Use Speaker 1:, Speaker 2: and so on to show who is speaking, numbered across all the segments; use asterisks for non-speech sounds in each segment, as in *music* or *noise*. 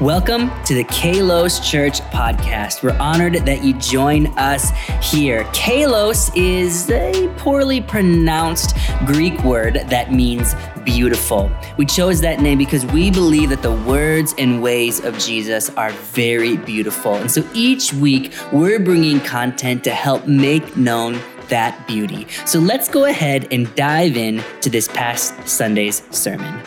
Speaker 1: Welcome to the Kalos Church podcast. We're honored that you join us here. Kalos is a poorly pronounced Greek word that means beautiful. We chose that name because we believe that the words and ways of Jesus are very beautiful. And so each week, we're bringing content to help make known that beauty. So let's go ahead and dive in to this past Sunday's sermon.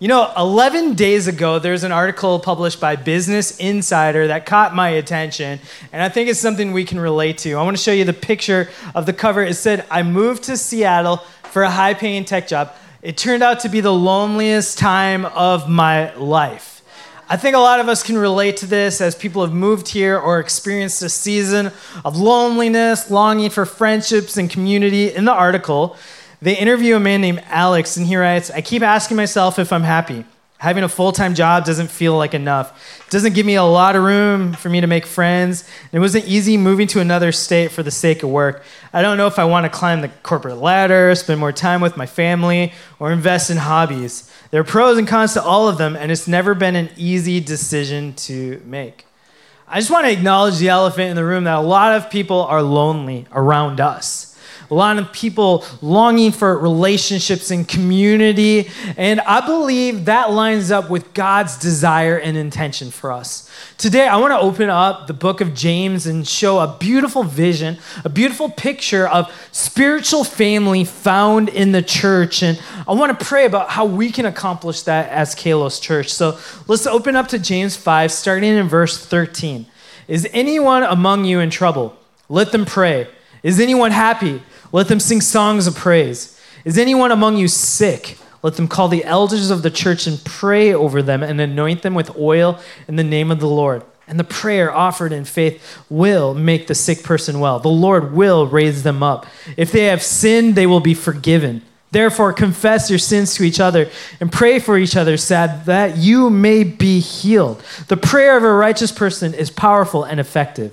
Speaker 2: You know, 11 days ago, there's an article published by Business Insider that caught my attention, and I think it's something we can relate to. I want to show you the picture of the cover. It said, I moved to Seattle for a high paying tech job. It turned out to be the loneliest time of my life. I think a lot of us can relate to this as people have moved here or experienced a season of loneliness, longing for friendships and community. In the article, they interview a man named Alex, and he writes I keep asking myself if I'm happy. Having a full time job doesn't feel like enough. It doesn't give me a lot of room for me to make friends. It wasn't easy moving to another state for the sake of work. I don't know if I want to climb the corporate ladder, spend more time with my family, or invest in hobbies. There are pros and cons to all of them, and it's never been an easy decision to make. I just want to acknowledge the elephant in the room that a lot of people are lonely around us a lot of people longing for relationships and community. And I believe that lines up with God's desire and intention for us. Today, I want to open up the book of James and show a beautiful vision, a beautiful picture of spiritual family found in the church. And I want to pray about how we can accomplish that as Kalos Church. So let's open up to James 5, starting in verse 13. Is anyone among you in trouble? Let them pray. Is anyone happy? Let them sing songs of praise. Is anyone among you sick? Let them call the elders of the church and pray over them and anoint them with oil in the name of the Lord. And the prayer offered in faith will make the sick person well. The Lord will raise them up. If they have sinned, they will be forgiven. Therefore, confess your sins to each other and pray for each other, sad that you may be healed. The prayer of a righteous person is powerful and effective.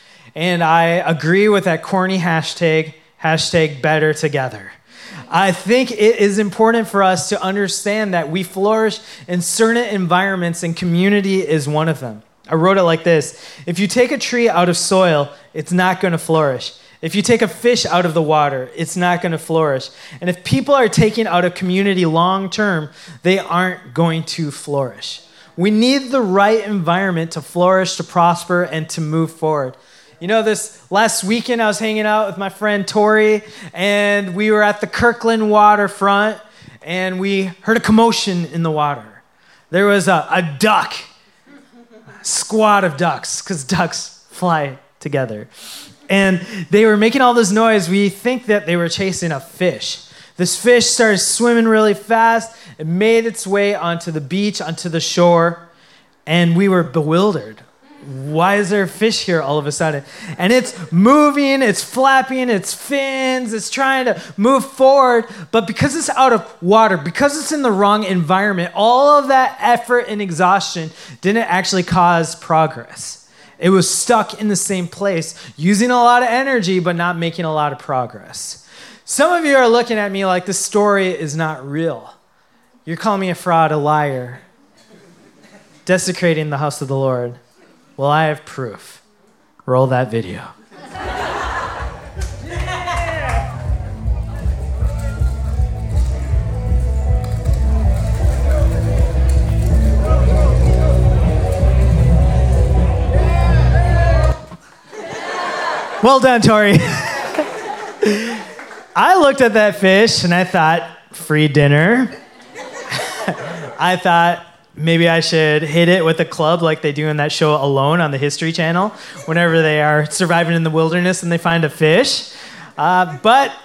Speaker 2: and I agree with that corny hashtag, hashtag better together. I think it is important for us to understand that we flourish in certain environments and community is one of them. I wrote it like this If you take a tree out of soil, it's not going to flourish. If you take a fish out of the water, it's not going to flourish. And if people are taken out of community long term, they aren't going to flourish. We need the right environment to flourish, to prosper, and to move forward. You know, this last weekend I was hanging out with my friend Tori, and we were at the Kirkland waterfront, and we heard a commotion in the water. There was a, a duck, a squad of ducks, because ducks fly together. And they were making all this noise. We think that they were chasing a fish. This fish started swimming really fast. It made its way onto the beach, onto the shore, and we were bewildered why is there a fish here all of a sudden? And it's moving, it's flapping, its fins, it's trying to move forward. But because it's out of water, because it's in the wrong environment, all of that effort and exhaustion didn't actually cause progress. It was stuck in the same place, using a lot of energy, but not making a lot of progress. Some of you are looking at me like this story is not real. You're calling me a fraud, a liar, desecrating the house of the Lord. Well, I have proof. Roll that video. well done, Tori. *laughs* I looked at that fish and I thought, free dinner. *laughs* I thought, maybe I should hit it with a club like they do in that show Alone on the History Channel whenever they are surviving in the wilderness and they find a fish. Uh, but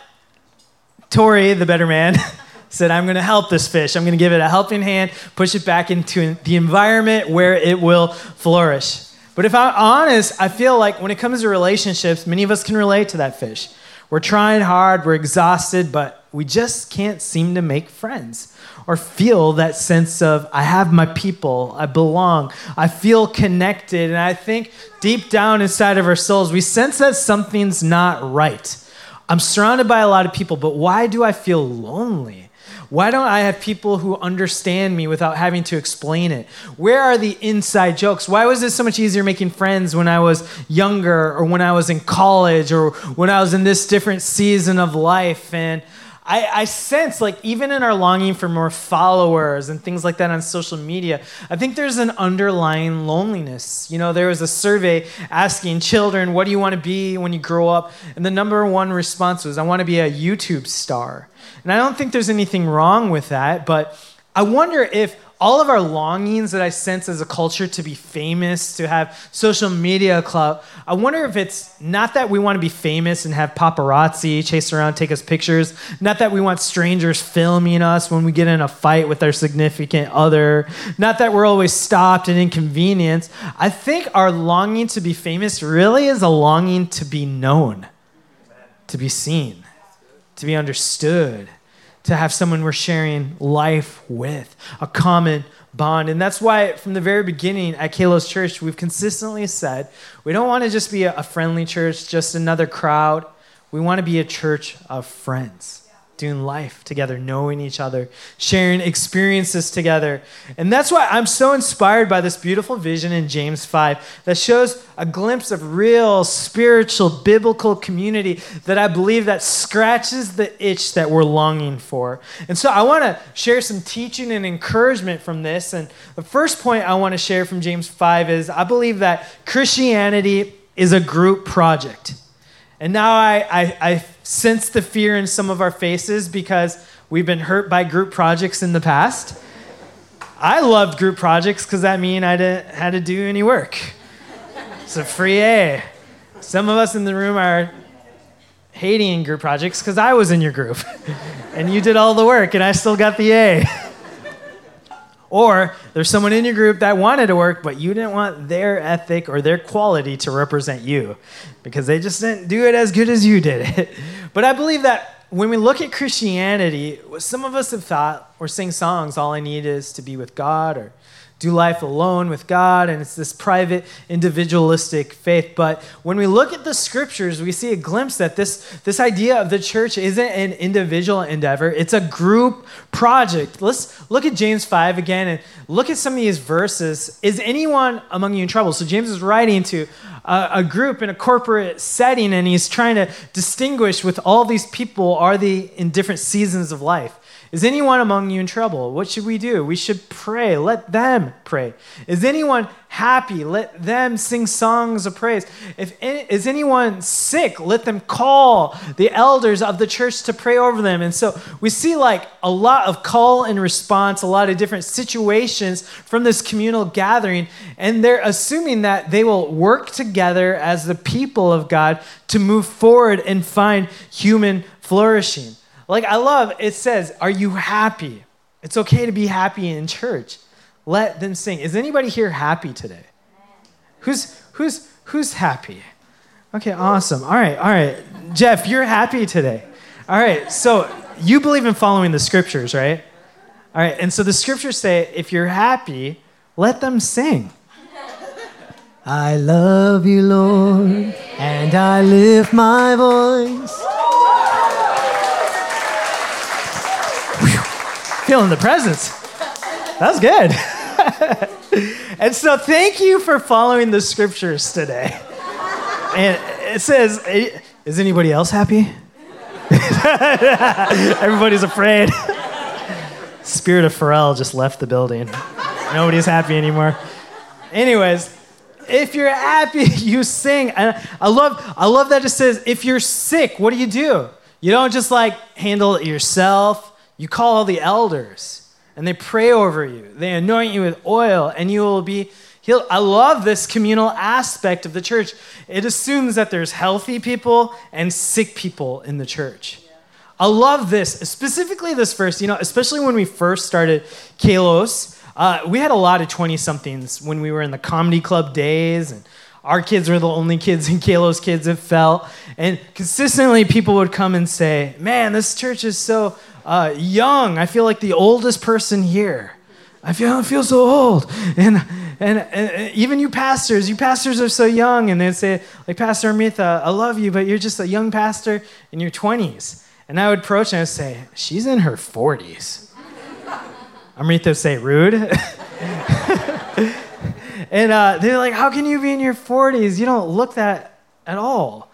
Speaker 2: Tori, the better man, *laughs* said, I'm going to help this fish. I'm going to give it a helping hand, push it back into the environment where it will flourish. But if I'm honest, I feel like when it comes to relationships, many of us can relate to that fish. We're trying hard, we're exhausted, but we just can't seem to make friends or feel that sense of, I have my people, I belong, I feel connected. And I think deep down inside of our souls, we sense that something's not right. I'm surrounded by a lot of people, but why do I feel lonely? Why don't I have people who understand me without having to explain it? Where are the inside jokes? Why was it so much easier making friends when I was younger or when I was in college or when I was in this different season of life? And I, I, sense, like, even in our longing for more followers and things like that on social media, I think there's an underlying loneliness. You know, there was a survey asking children, What do you want to be when you grow up? And the number one response was, I want to be a YouTube star. And I don't think there's anything wrong with that, but I wonder if all of our longings that I sense as a culture to be famous, to have social media clout, I wonder if it's not that we want to be famous and have paparazzi chase around, take us pictures, not that we want strangers filming us when we get in a fight with our significant other, not that we're always stopped and inconvenienced. I think our longing to be famous really is a longing to be known, to be seen, to be understood to have someone we're sharing life with, a common bond. And that's why, from the very beginning at Kalos Church, we've consistently said we don't want to just be a friendly church, just another crowd. We want to be a church of friends doing life together, knowing each other, sharing experiences together. And that's why I'm so inspired by this beautiful vision in James 5 that shows a glimpse of real spiritual biblical community that I believe that scratches the itch that we're longing for. And so I want to share some teaching and encouragement from this. And the first point I want to share from James 5 is I believe that Christianity is a group project. And now I, I, I sense the fear in some of our faces because we've been hurt by group projects in the past. I loved group projects because that mean I didn't had to do any work. A free A. Some of us in the room are hating group projects because I was in your group *laughs* and you did all the work and I still got the A. *laughs* Or there's someone in your group that wanted to work, but you didn't want their ethic or their quality to represent you because they just didn't do it as good as you did it. *laughs* but I believe that when we look at Christianity, some of us have thought or sing songs, all I need is to be with God or do life alone with God, and it's this private, individualistic faith. But when we look at the scriptures, we see a glimpse that this, this idea of the church isn't an individual endeavor, it's a group project. Let's look at James 5 again and look at some of these verses. Is anyone among you in trouble? So James is writing to a, a group in a corporate setting, and he's trying to distinguish with all these people, are they in different seasons of life? Is anyone among you in trouble? What should we do? We should pray. Let them pray. Is anyone happy? Let them sing songs of praise. If is anyone sick? Let them call the elders of the church to pray over them. And so we see like a lot of call and response, a lot of different situations from this communal gathering, and they're assuming that they will work together as the people of God to move forward and find human flourishing. Like, I love it says, Are you happy? It's okay to be happy in church. Let them sing. Is anybody here happy today? Who's, who's, who's happy? Okay, awesome. All right, all right. Jeff, you're happy today. All right, so you believe in following the scriptures, right? All right, and so the scriptures say if you're happy, let them sing. I love you, Lord, and I lift my voice. Feeling the presence. That was good. *laughs* and so, thank you for following the scriptures today. And it says, Is anybody else happy? *laughs* Everybody's afraid. Spirit of Pharrell just left the building. Nobody's happy anymore. Anyways, if you're happy, *laughs* you sing. And I love, I love that it says, if you're sick, what do you do? You don't just like handle it yourself. You call all the elders, and they pray over you. They anoint you with oil, and you will be healed. I love this communal aspect of the church. It assumes that there's healthy people and sick people in the church. I love this, specifically this verse, you know, especially when we first started Kalos. Uh, we had a lot of 20 somethings when we were in the comedy club days, and our kids were the only kids in Kalos Kids, it felt. And consistently, people would come and say, Man, this church is so uh, young. I feel like the oldest person here. I feel, I feel so old. And, and, and even you pastors, you pastors are so young. And they'd say, like, Pastor Amrita, I love you, but you're just a young pastor in your 20s. And I would approach and I would say, She's in her 40s. *laughs* Amrita would say, Rude. *laughs* and uh, they're like, How can you be in your 40s? You don't look that at all.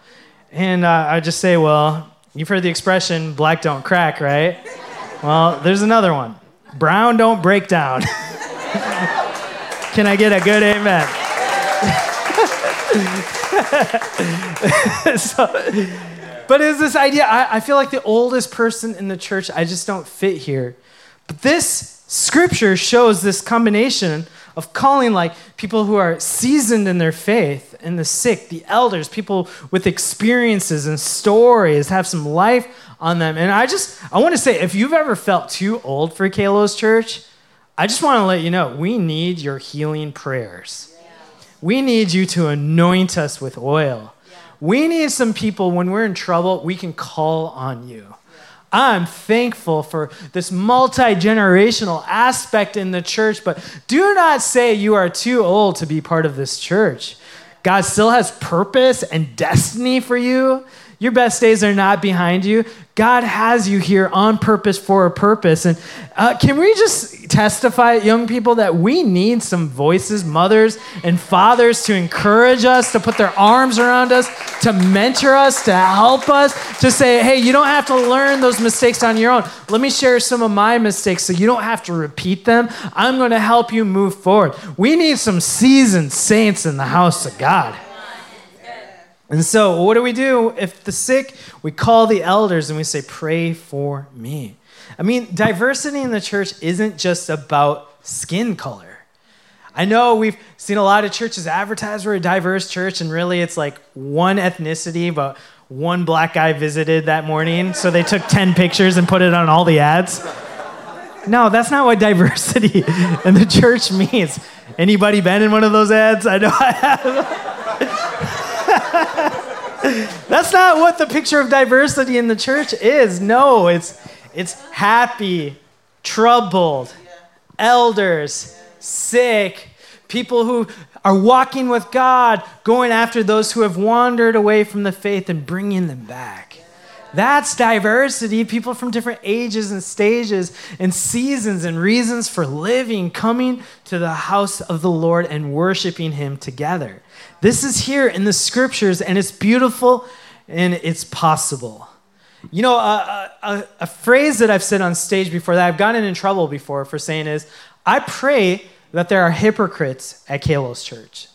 Speaker 2: And uh, I just say, Well, you've heard the expression, black don't crack, right? Well, there's another one brown don't break down. *laughs* Can I get a good amen? *laughs* so, but it's this idea. I, I feel like the oldest person in the church, I just don't fit here. But this scripture shows this combination of calling like people who are seasoned in their faith and the sick, the elders, people with experiences and stories, have some life on them. And I just, I want to say, if you've ever felt too old for Kalos Church, I just want to let you know we need your healing prayers. Yeah. We need you to anoint us with oil. Yeah. We need some people when we're in trouble, we can call on you. I'm thankful for this multi generational aspect in the church, but do not say you are too old to be part of this church. God still has purpose and destiny for you. Your best days are not behind you. God has you here on purpose for a purpose. And uh, can we just testify, young people, that we need some voices, mothers and fathers, to encourage us, to put their arms around us, to mentor us, to help us, to say, hey, you don't have to learn those mistakes on your own. Let me share some of my mistakes so you don't have to repeat them. I'm going to help you move forward. We need some seasoned saints in the house of God. And so, what do we do if the sick? We call the elders and we say, Pray for me. I mean, diversity in the church isn't just about skin color. I know we've seen a lot of churches advertise we're a diverse church, and really it's like one ethnicity, but one black guy visited that morning, so they took 10 pictures and put it on all the ads. No, that's not what *laughs* diversity in the church means. Anybody been in one of those ads? I know I have. *laughs* That's not what the picture of diversity in the church is. No, it's it's happy, troubled, elders, sick, people who are walking with God, going after those who have wandered away from the faith and bringing them back. That's diversity. People from different ages and stages and seasons and reasons for living, coming to the house of the Lord and worshiping Him together. This is here in the scriptures, and it's beautiful and it's possible. You know, a, a, a, phrase that I've said on stage before that I've gotten in trouble before for saying is, I pray that there are hypocrites at Kalos Church.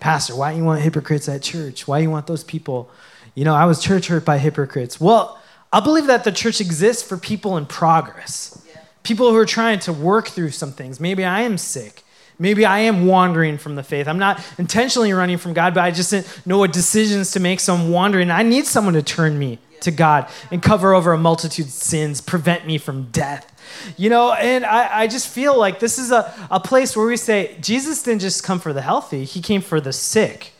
Speaker 2: Pastor, why do you want hypocrites at church? Why do you want those people? You know, I was church hurt by hypocrites. Well, I believe that the church exists for people in progress, yeah. people who are trying to work through some things. Maybe I am sick. Maybe I am wandering from the faith. I'm not intentionally running from God, but I just didn't know what decisions to make, so I'm wandering. I need someone to turn me to God and cover over a multitude of sins, prevent me from death. You know, and I, I just feel like this is a, a place where we say Jesus didn't just come for the healthy, he came for the sick.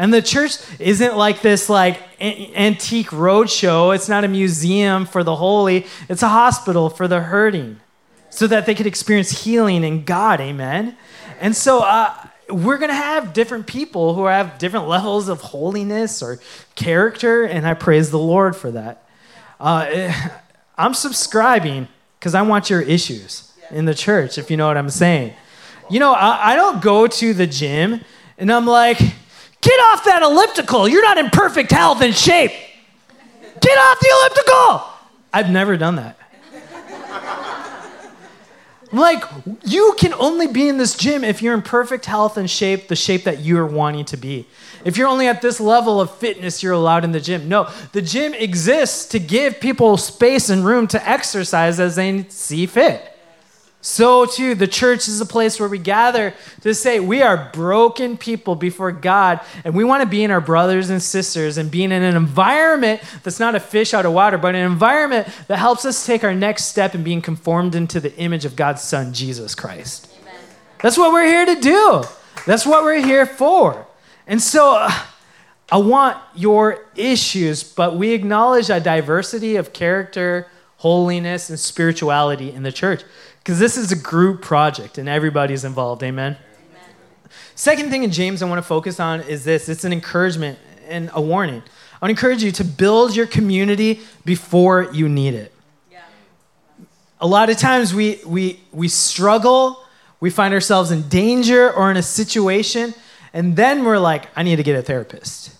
Speaker 2: And the church isn't like this like a- antique roadshow. It's not a museum for the holy. It's a hospital for the hurting so that they could experience healing in God. Amen. And so uh, we're to have different people who have different *laughs* levels of holiness or character, and I praise the Lord for that. Uh, I'm subscribing because I want your issues in the church, if you know what I'm saying. You know, I, I don't go to the gym and I'm like, get off that elliptical. You're not in perfect health and shape. Get off the elliptical. I've never done that. Like, you can only be in this gym if you're in perfect health and shape, the shape that you're wanting to be. If you're only at this level of fitness, you're allowed in the gym. No, the gym exists to give people space and room to exercise as they see fit. So, too, the church is a place where we gather to say we are broken people before God, and we want to be in our brothers and sisters and being in an environment that's not a fish out of water, but an environment that helps us take our next step in being conformed into the image of God's Son, Jesus Christ. Amen. That's what we're here to do. That's what we're here for. And so, uh, I want your issues, but we acknowledge a diversity of character, holiness, and spirituality in the church because this is a group project and everybody's involved. Amen? Amen? Second thing in James I want to focus on is this it's an encouragement and a warning. I want to encourage you to build your community before you need it. Yeah. A lot of times we, we, we struggle, we find ourselves in danger or in a situation, and then we're like, I need to get a therapist.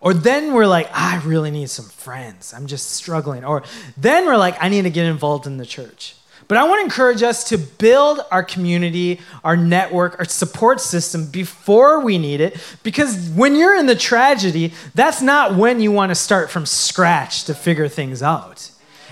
Speaker 2: Or then we're like, I really need some friends. I'm just struggling. Or then we're like, I need to get involved in the church. But I want to encourage us to build our community, our network, our support system before we need it. Because when you're in the tragedy, that's not when you want to start from scratch to figure things out.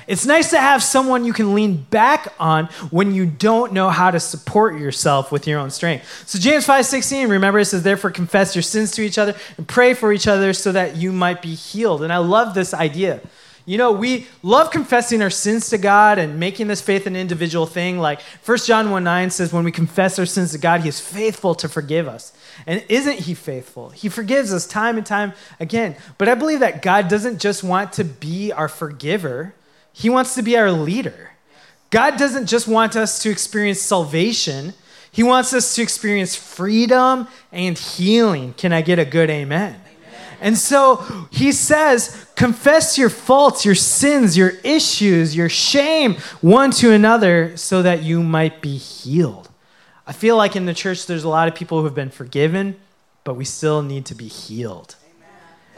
Speaker 2: It's nice to have someone you can lean back on when you don't know how to support yourself with your own strength. So James 5:16, remember it says therefore confess your sins to each other and pray for each other so that you might be healed. And I love this idea. You know, we love confessing our sins to God and making this faith an individual thing. Like 1 John 1 9 says, when we confess our sins to God, He is faithful to forgive us. And isn't He faithful? He forgives us time and time again. But I believe that God doesn't just want to be our forgiver, He wants to be our leader. God doesn't just want us to experience salvation, He wants us to experience freedom and healing. Can I get a good amen? And so he says, confess your faults, your sins, your issues, your shame one to another so that you might be healed. I feel like in the church there's a lot of people who have been forgiven, but we still need to be healed.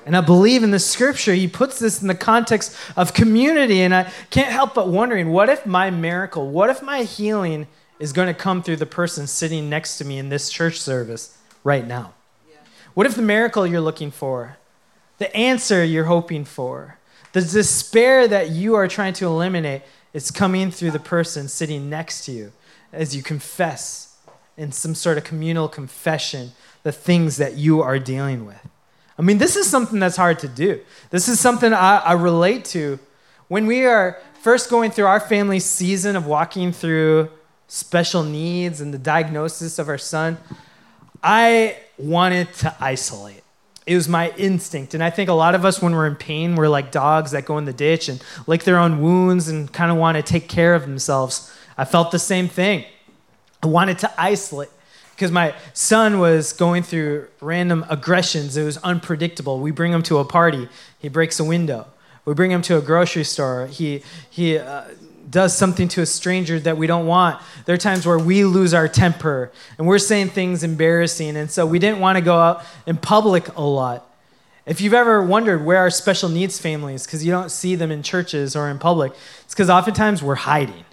Speaker 2: And I believe in the scripture, he puts this in the context of community. And I can't help but wondering what if my miracle, what if my healing is going to come through the person sitting next to me in this church service right now? What if the miracle you're looking for, the answer you're hoping for, the despair that you are trying to eliminate is coming through the person sitting next to you as you confess in some sort of communal confession the things that you are dealing with? I mean, this is something that's hard to do. This is something I, I relate to when we are first going through our family season of walking through special needs and the diagnosis of our son. I wanted to isolate. It was my instinct. And I think a lot of us, when we're in pain, we're like dogs that go in the ditch and lick their own wounds and kind of want to take care of themselves. I felt the same thing. I wanted to isolate because my son was going through random aggressions. It was unpredictable. We bring him to a party, he breaks a window. We bring him to a grocery store. He, he uh, does something to a stranger that we don't want. There are times where we lose our temper and we're saying things embarrassing. And so we didn't want to go out in public a lot. If you've ever wondered where our special needs families, because you don't see them in churches or in public, it's because oftentimes we're hiding.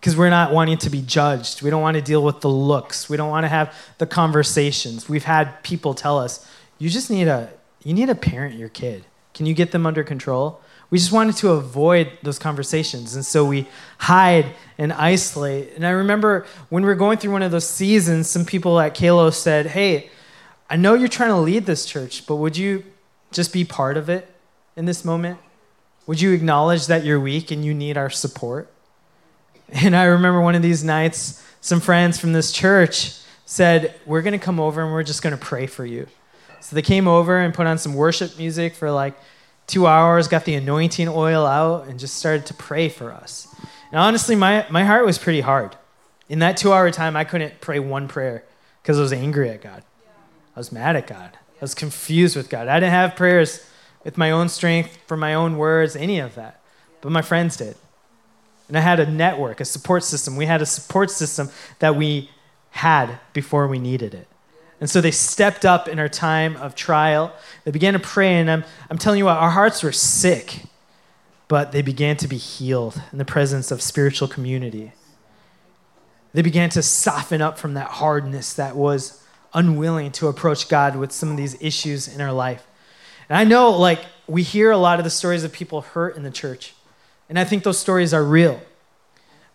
Speaker 2: Because we're not wanting to be judged. We don't want to deal with the looks. We don't want to have the conversations. We've had people tell us, you just need a you need to parent your kid. Can you get them under control? We just wanted to avoid those conversations. And so we hide and isolate. And I remember when we were going through one of those seasons, some people at Kalos said, Hey, I know you're trying to lead this church, but would you just be part of it in this moment? Would you acknowledge that you're weak and you need our support? And I remember one of these nights, some friends from this church said, We're going to come over and we're just going to pray for you. So they came over and put on some worship music for like two hours, got the anointing oil out, and just started to pray for us. And honestly, my, my heart was pretty hard. In that two hour time, I couldn't pray one prayer because I was angry at God. I was mad at God. I was confused with God. I didn't have prayers with my own strength, for my own words, any of that. But my friends did. And I had a network, a support system. We had a support system that we had before we needed it. And so they stepped up in our time of trial. They began to pray, and I'm, I'm telling you what, our hearts were sick, but they began to be healed in the presence of spiritual community. They began to soften up from that hardness that was unwilling to approach God with some of these issues in our life. And I know, like, we hear a lot of the stories of people hurt in the church, and I think those stories are real.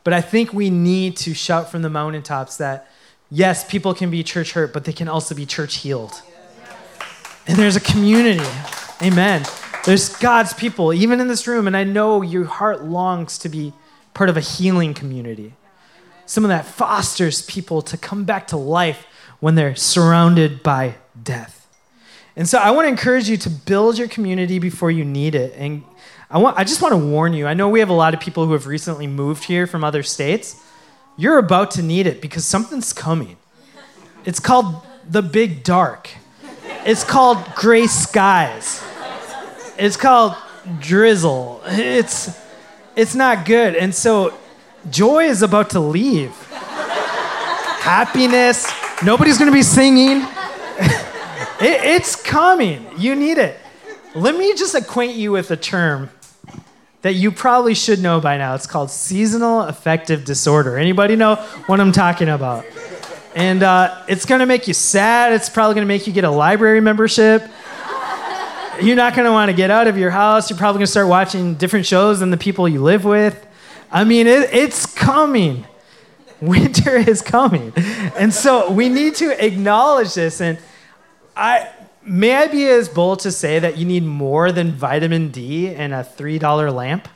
Speaker 2: But I think we need to shout from the mountaintops that yes, people can be church hurt, but they can also be church healed. And there's a community. Amen. There's God's people, even in this room, and I know your heart longs to be part of a healing community. Someone that fosters people to come back to life when they're surrounded by death. And so I want to encourage you to build your community before you need it. And I, want, I just want to warn you I know we have a lot of people who have recently moved here from other states. You're about to need it because something's coming. It's called the big dark, it's called gray skies, it's called drizzle. It's, it's not good. And so joy is about to leave. Happiness, nobody's going to be singing. *laughs* it, it's coming. You need it. Let me just acquaint you with a term that you probably should know by now. It's called seasonal affective disorder. Anybody know what I'm talking about? And uh, it's gonna make you sad. It's probably gonna make you get a library membership. You're not gonna wanna get out of your house. You're probably gonna start watching different shows than the people you live with. I mean, it, it's coming. Winter *laughs* is coming. And so we need to acknowledge this. And I, May I be as bold to say that you need more than vitamin D and a $3 lamp?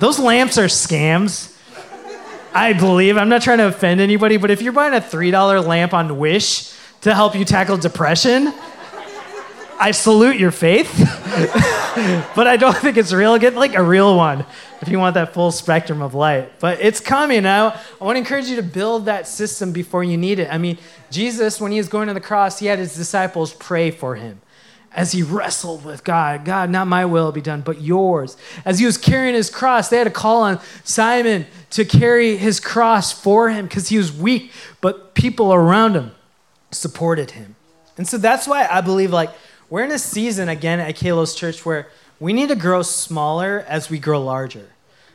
Speaker 2: Those lamps are scams. I believe. I'm not trying to offend anybody, but if you're buying a $3 lamp on Wish to help you tackle depression, I salute your faith. *laughs* but I don't think it's real. Get like a real one if you want that full spectrum of light. But it's coming. I, I want to encourage you to build that system before you need it. I mean, Jesus, when he was going to the cross, he had his disciples pray for him as he wrestled with God. God, not my will be done, but yours. As he was carrying his cross, they had to call on Simon to carry his cross for him because he was weak, but people around him supported him. And so that's why I believe like we're in a season again at Kalos Church where we need to grow smaller as we grow larger.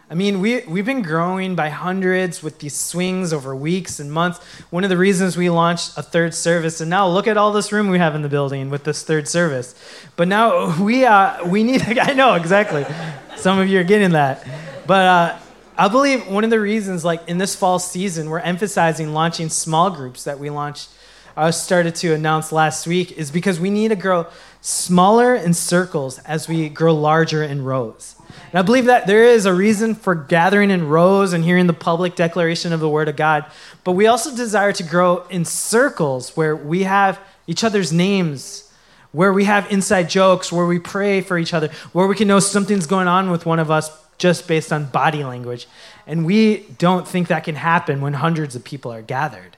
Speaker 2: I mean, we, we've been growing by hundreds with these swings over weeks and months. One of the reasons we launched a third service, and now look at all this room we have in the building with this third service. But now *laughs* we, uh, we need, *laughs* I know, exactly. Some of you are getting that. But uh, I believe one of the reasons, like in this fall season, we're emphasizing launching small groups that we launched, uh, started to announce last week, is because we need to grow smaller in circles as we grow larger in rows. And I believe that there is a reason for gathering in rows and hearing the public declaration of the Word of God, but we also desire to grow in circles where we have each other's names, where we have inside jokes, where we pray for each other, where we can know something's going on with one of us just based on body language. And we don't think that can happen when hundreds of people are gathered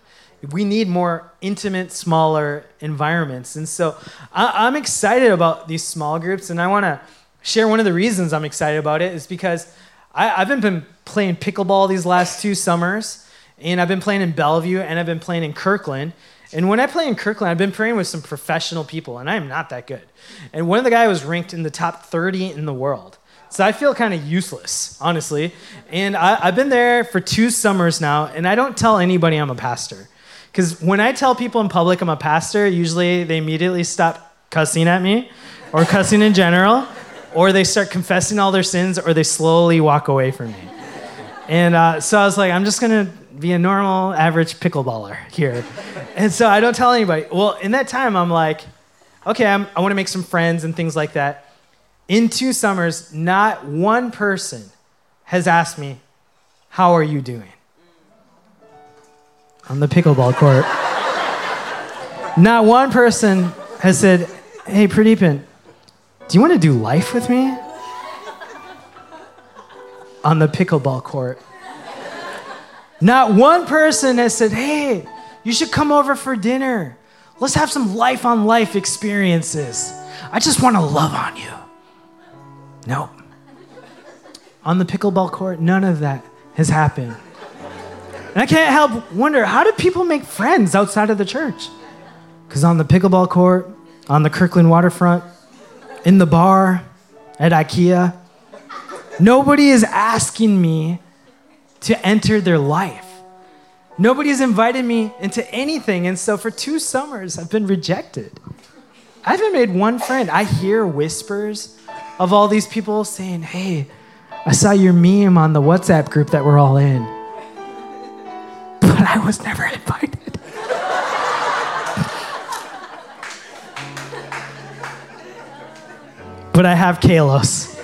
Speaker 2: we need more intimate, smaller environments. And so I, am excited about these small groups, and I want to share one of the reasons I'm excited about it is because I, have been, been playing pickleball these last two summers, and I've been playing in Bellevue, and I've been playing in Kirkland. And when I play in Kirkland, I've been playing with some professional people, and I am not that good. And one of the guys was ranked in the top 30 in the world. So I feel kind of useless, honestly. And I, I've been there for two summers now, and I don't tell anybody I'm a pastor. Because when I tell people in public I'm a pastor, usually they immediately stop cussing at me or cussing in general, or they start confessing all their sins, or they slowly walk away from me. And uh, so I was like, I'm just going to be a normal, average pickleballer here. And so I don't tell anybody. Well, in that time, I'm like, okay, I'm, I want to make some friends and things like that. In two summers, not one person has asked me, How are you doing? On the pickleball court. Not one person has said, Hey, Pradeepan, do you want to do life with me? On the pickleball court. Not one person has said, Hey, you should come over for dinner. Let's have some life on life experiences. I just want to love on you. Nope. On the pickleball court, none of that has happened. And I can't help wonder how do people make friends outside of the church? Because on the pickleball court, on the Kirkland waterfront, in the bar, at IKEA, nobody is asking me to enter their life. Nobody Nobody's invited me into anything. And so for two summers, I've been rejected. I haven't made one friend. I hear whispers of all these people saying, Hey, I saw your meme on the WhatsApp group that we're all in. I was never invited. but I have Kalos.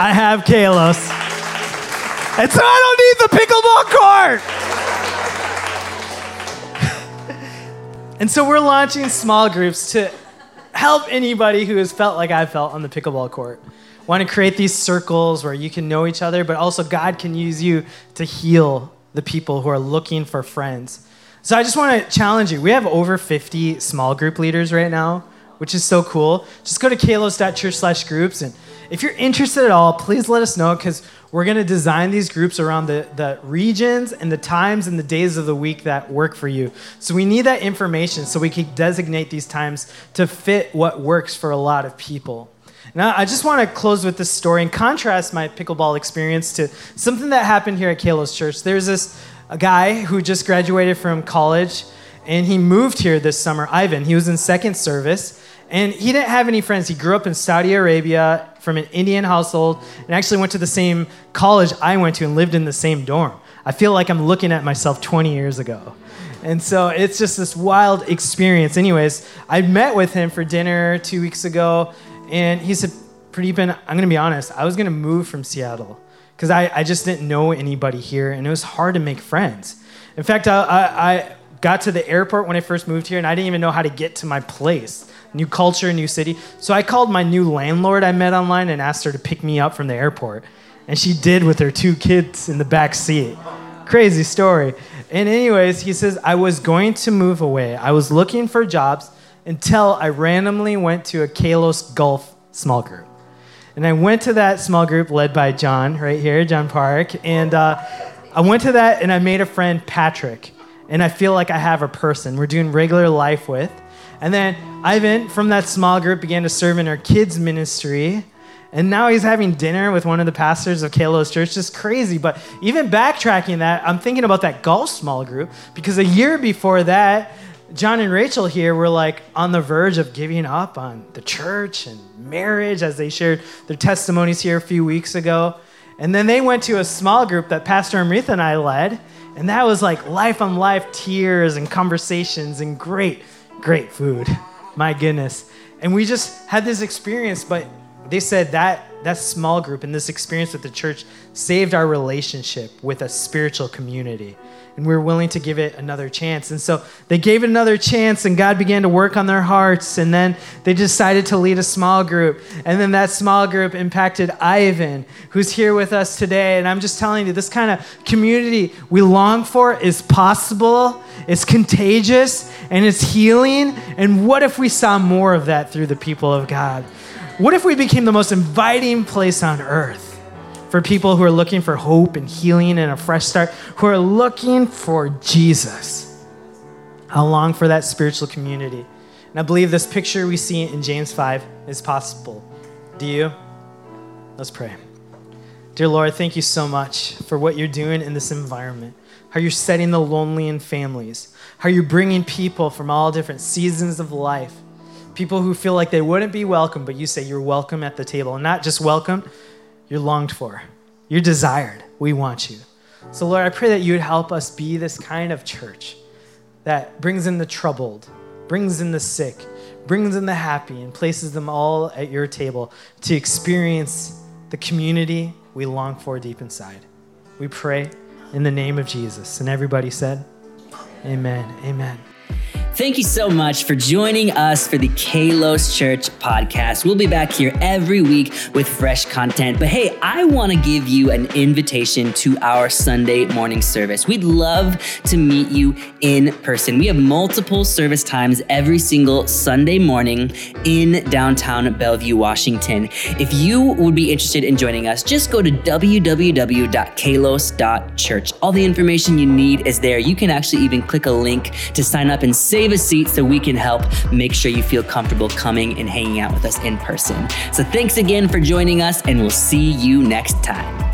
Speaker 2: I have Kalos. And so I don't need the pickleball court. and so we're launching small groups to help anybody who has felt like I felt on the pickleball court. Want to create these circles where you can know each other, but also God can use you to heal the people who are looking for friends. So I just want to challenge you. We have over 50 small group leaders right now, which is so cool. Just go to kalos.church slash groups. And if you're interested at all, please let us know because we're going to design these groups around the, the regions and the times and the days of the week that work for you. So we need that information so we can designate these times to fit what works for a lot of people. Now, I just want to close with this story and contrast my pickleball experience to something that happened here at Kalos Church. There's this guy who just graduated from college and he moved here this summer, Ivan. He was in second service and he didn't have any friends. He grew up in Saudi Arabia from an Indian household and actually went to the same college I went to and lived in the same dorm. I feel like I'm looking at myself 20 years ago. And so it's just this wild experience. Anyways, I met with him for dinner two weeks ago, and he said, Pradeepan, I'm going to be honest, I was going to move from Seattle because I, I just didn't know anybody here, and it was hard to make friends. In fact, I, I, I got to the airport when I first moved here, and I didn't even know how to get to my place new culture, new city. So I called my new landlord I met online and asked her to pick me up from the airport. And she did with her two kids in the back seat. Crazy story. And, anyways, he says, I was going to move away. I was looking for jobs until I randomly went to a Kalos Golf small group. And I went to that small group led by John, right here, John Park. And uh, I went to that and I made a friend, Patrick. And I feel like I have a person we're doing regular life with. And then Ivan from that small group began to serve in our kids' ministry. And now he's having dinner with one of the pastors of Kalos Church. Just crazy. But even backtracking that, I'm thinking about that golf small group because a year before that, John and Rachel here were like on the verge of giving up on the church and marriage as they shared their testimonies here a few weeks ago. And then they went to a small group that Pastor Amrita and I led. And that was like life on life tears and conversations and great great food. *laughs* My goodness. And we just had this experience, but they said that that small group and this experience with the church saved our relationship with a spiritual community and we were willing to give it another chance. And so they gave it another chance, and God began to work on their hearts. And then they decided to lead a small group. And then that small group impacted Ivan, who's here with us today. And I'm just telling you, this kind of community we long for is possible, it's contagious, and it's healing. And what if we saw more of that through the people of God? What if we became the most inviting place on earth? for people who are looking for hope and healing and a fresh start, who are looking for Jesus. I long for that spiritual community. And I believe this picture we see in James 5 is possible. Do you? Let's pray. Dear Lord, thank you so much for what you're doing in this environment, how you're setting the lonely in families, how you're bringing people from all different seasons of life, people who feel like they wouldn't be welcome, but you say you're welcome at the table. And not just welcome, you're longed for, you're desired. We want you. So, Lord, I pray that you would help us be this kind of church that brings in the troubled, brings in the sick, brings in the happy, and places them all at your table to experience the community we long for deep inside. We pray in the name of Jesus. And everybody said, Amen. Amen.
Speaker 1: Thank you so much for joining us for the Kalos Church podcast. We'll be back here every week with fresh content. But hey, I want to give you an invitation to our Sunday morning service. We'd love to meet you in person. We have multiple service times every single Sunday morning in downtown Bellevue, Washington. If you would be interested in joining us, just go to www.kalos.church. All the information you need is there. You can actually even click a link to sign up and save save a seat so we can help make sure you feel comfortable coming and hanging out with us in person. So thanks again for joining us, and we'll see you next time.